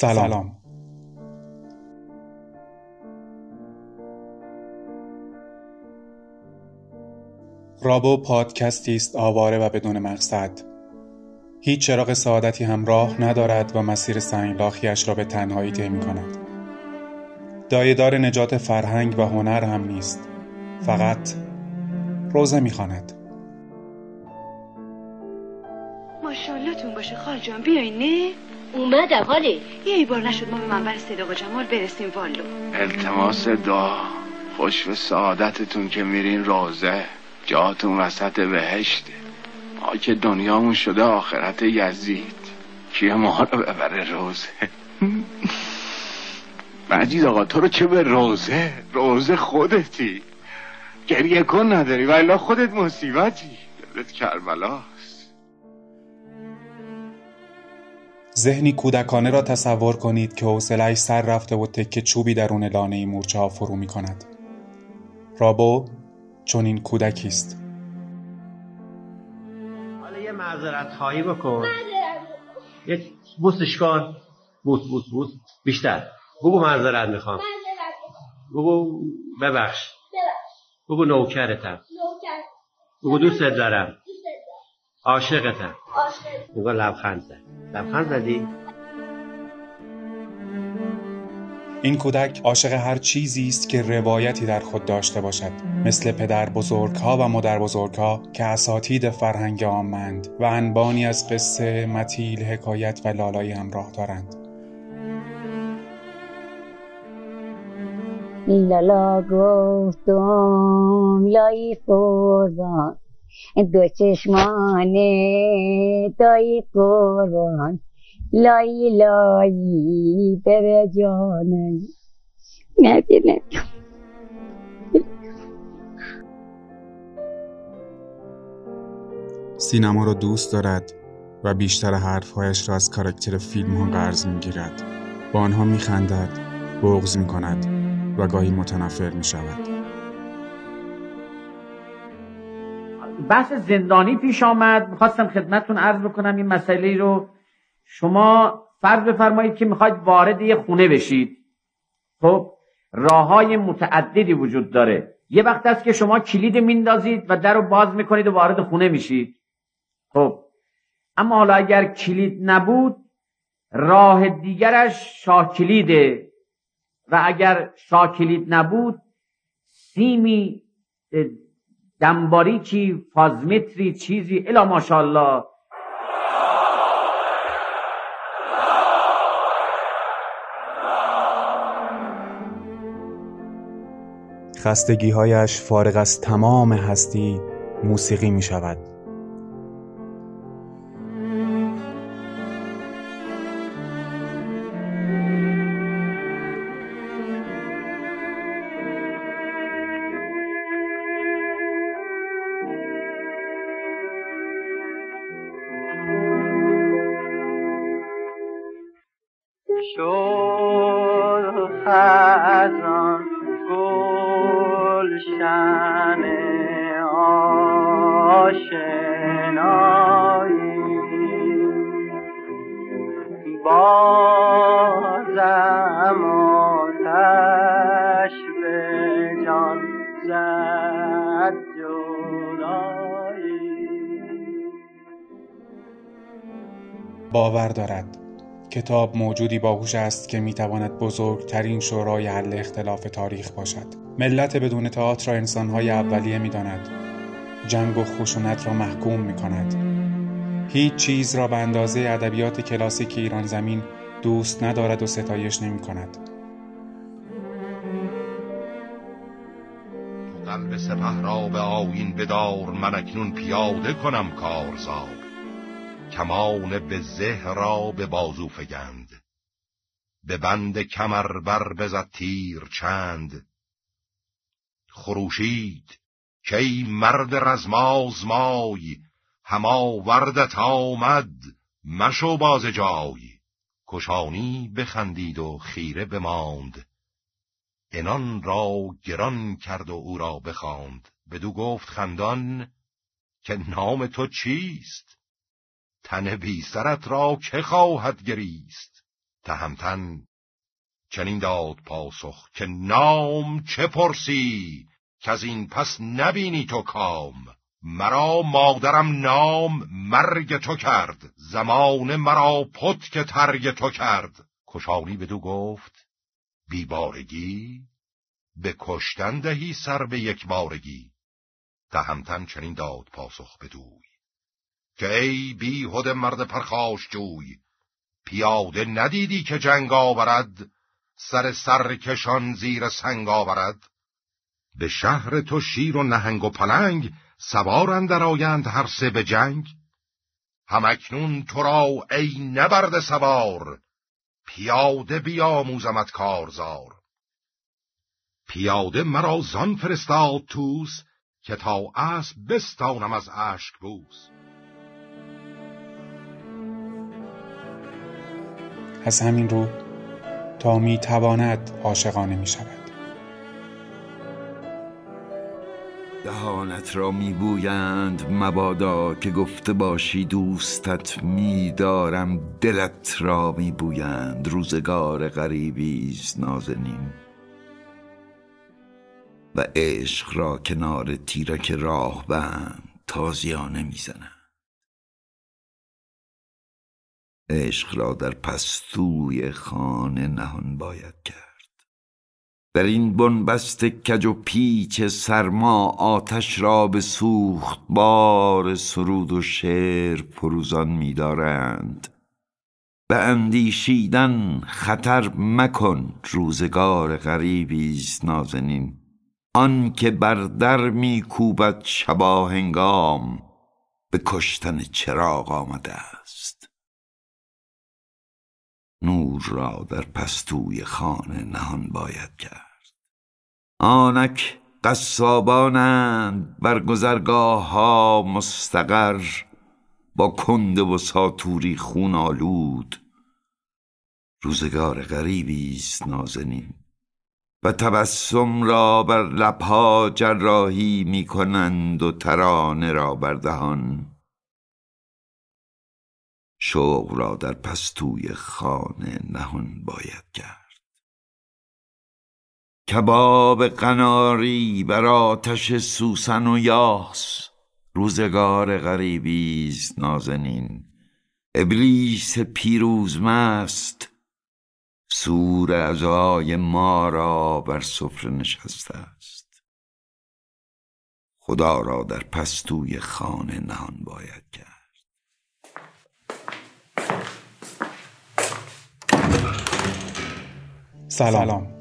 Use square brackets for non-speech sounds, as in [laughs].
سلام, رابو پادکستی است آواره و بدون مقصد. هیچ چراغ سعادتی همراه ندارد و مسیر سنگلاخیش را به تنهایی طی کند دایدار نجات فرهنگ و هنر هم نیست. فقط روزه می‌خواند. ماشاءالله تون باشه خال جان بیاین نه؟ اومدم حاله یه ای بار نشد ما به منبر و جمال برسیم والو التماس دعا خوش به سعادتتون که میرین روزه جاتون وسط بهشته ما که دنیامون شده آخرت یزید. کیه ما رو ببره روزه [laughs] مجید آقا تو رو چه به روزه روزه خودتی. گریه کن نداری و خودت مصیبتی. دلت کربلاست ذهنی کودکانه را تصور کنید که حوصلهاش سر رفته و تکه چوبی درون لانه مورچه ها فرو می کند رابو چون این کودکی است. حالا یه معذرت خواهی بکن یه بوسش کن بوس بوس بوس. بیشتر. بگو معذرت می‌خوام. بگو ببخش. بگو نوکرتم. بگو دوست دارم. عاشقتم. بگو لبخند زد لبخند زدی؟ این کودک عاشق هر چیزی است که روایتی در خود داشته باشد مثل پدر بزرگها و مادر بزرگها که اساتید فرهنگ آمند و انبانی از قصه متیل حکایت و لالایی همراه دارند. لالا گفتم لای قربان دو چشمانه دای قربان لای لایی بر جانم نبینم سینما را دوست دارد و بیشتر حرفهایش را از کاراکتر فیلم ها قرض می گیرد. با آنها می خندد، بغز می کند و گاهی متنفر می شود. بحث زندانی پیش آمد. می‌خواستم خدمتتون عرض بکنم این مسئله رو. شما فرض بفرمایید که می‌خواید وارد یه خونه بشید. خب راه های متعددی وجود داره. یه وقت است که شما کلید میندازید و در رو باز می‌کنید و وارد خونه میشید. خب اما حالا اگر کلید نبود راه دیگرش شاه کلیده. و اگر شاه کلید نبود سیمی دنباریکی فازمتری چیزی الا ماشاءالله. خستگیهایش فارغ از تمام هستی موسیقی می شود خزان گلشن آشنایی. بازم آتش به جان زد جدایی. باور دارد. کتاب موجودی باهوش است که می‌تواند بزرگترین شورای حل اختلاف تاریخ باشد. ملت بدون تئاتر را انسانهای اولیه می‌داند. جنگ و خشونت را محکوم می‌کند. هیچ چیز را به اندازه ادبیات کلاسیک ایران زمین دوست ندارد و ستایش نمی کند قلب سپه را به آیین بدار من اکنون پیاده کنم کارزار. کمان به زه را به بازو فگند. به بند کمر بر بزد تیر چند. خروشید کی مرد رزمازمای هما وردت آمد مشو باز جای. کشانی بخندید و خیره بماند. انان را گران کرد و او را بخواند. بدو گفت خندان که نام تو چیست؟ تن بی سرت را که خواهد گریست؟ تهمتن چنین داد پاسخ که نام چه پرسی که از این پس نبینی تو کام. مرا مادرم نام مرگ تو کرد. زمان مرا پت که ترگ تو کرد. کشانی بدو گفت بیبارگی به کشتن دهی سر به یک بارگی. تهمتن چنین داد پاسخ بدوی. که ای بی هد مرد پرخاش جوی. پیاده ندیدی که جنگ آورد سر سر کشان زیر سنگ آورد. به شهر تو شیر و نهنگ و پلنگ سوار اندر آیند هر سه به جنگ. همکنون تو را ای نبرد سوار پیاده بیاموزمت کارزار. پیاده مرا زان فرستاد توس که تا اسب بستانم از اشک بوس. از همین رو تا می تواند عاشقانه می شود دهانت را میبویند مبادا که گفته باشی دوستت میدارم دلت را میبویند. روزگار غریبیست نازنین. و عشق را کنار تیرک راه بند تازیانه می‌زنند. عشق را در پستوی خانه نهان باید کرد. در این بنبست کج و پیچ سرما آتش را به سوخت بار سرود و شعر فروزان می‌دارند به اندیشیدن خطر مکن روزگار غریبی است نازنین. آن که بر در میکوبد شبا هنگام به کشتن چراغ آمده است. نور را در پستوی خانه نهان باید کرد. آنک قصابانند بر گذرگاه ها مستقر با کنده و ساتوری خون آلود. روزگار غریبی است نازنین و تبسم را بر لبها جراحی می کنند و ترانه را بر دهان. شوق را در پستوی خانه نهان باید کرد. کباب قناری بر آتش سوسن و یاس روزگار غریبی نازنین. ابلیس پیروز مست سور اعضای ما را بر سفره نشسته است. خدا را در پستوی خانه نهان باید کرد. سلام.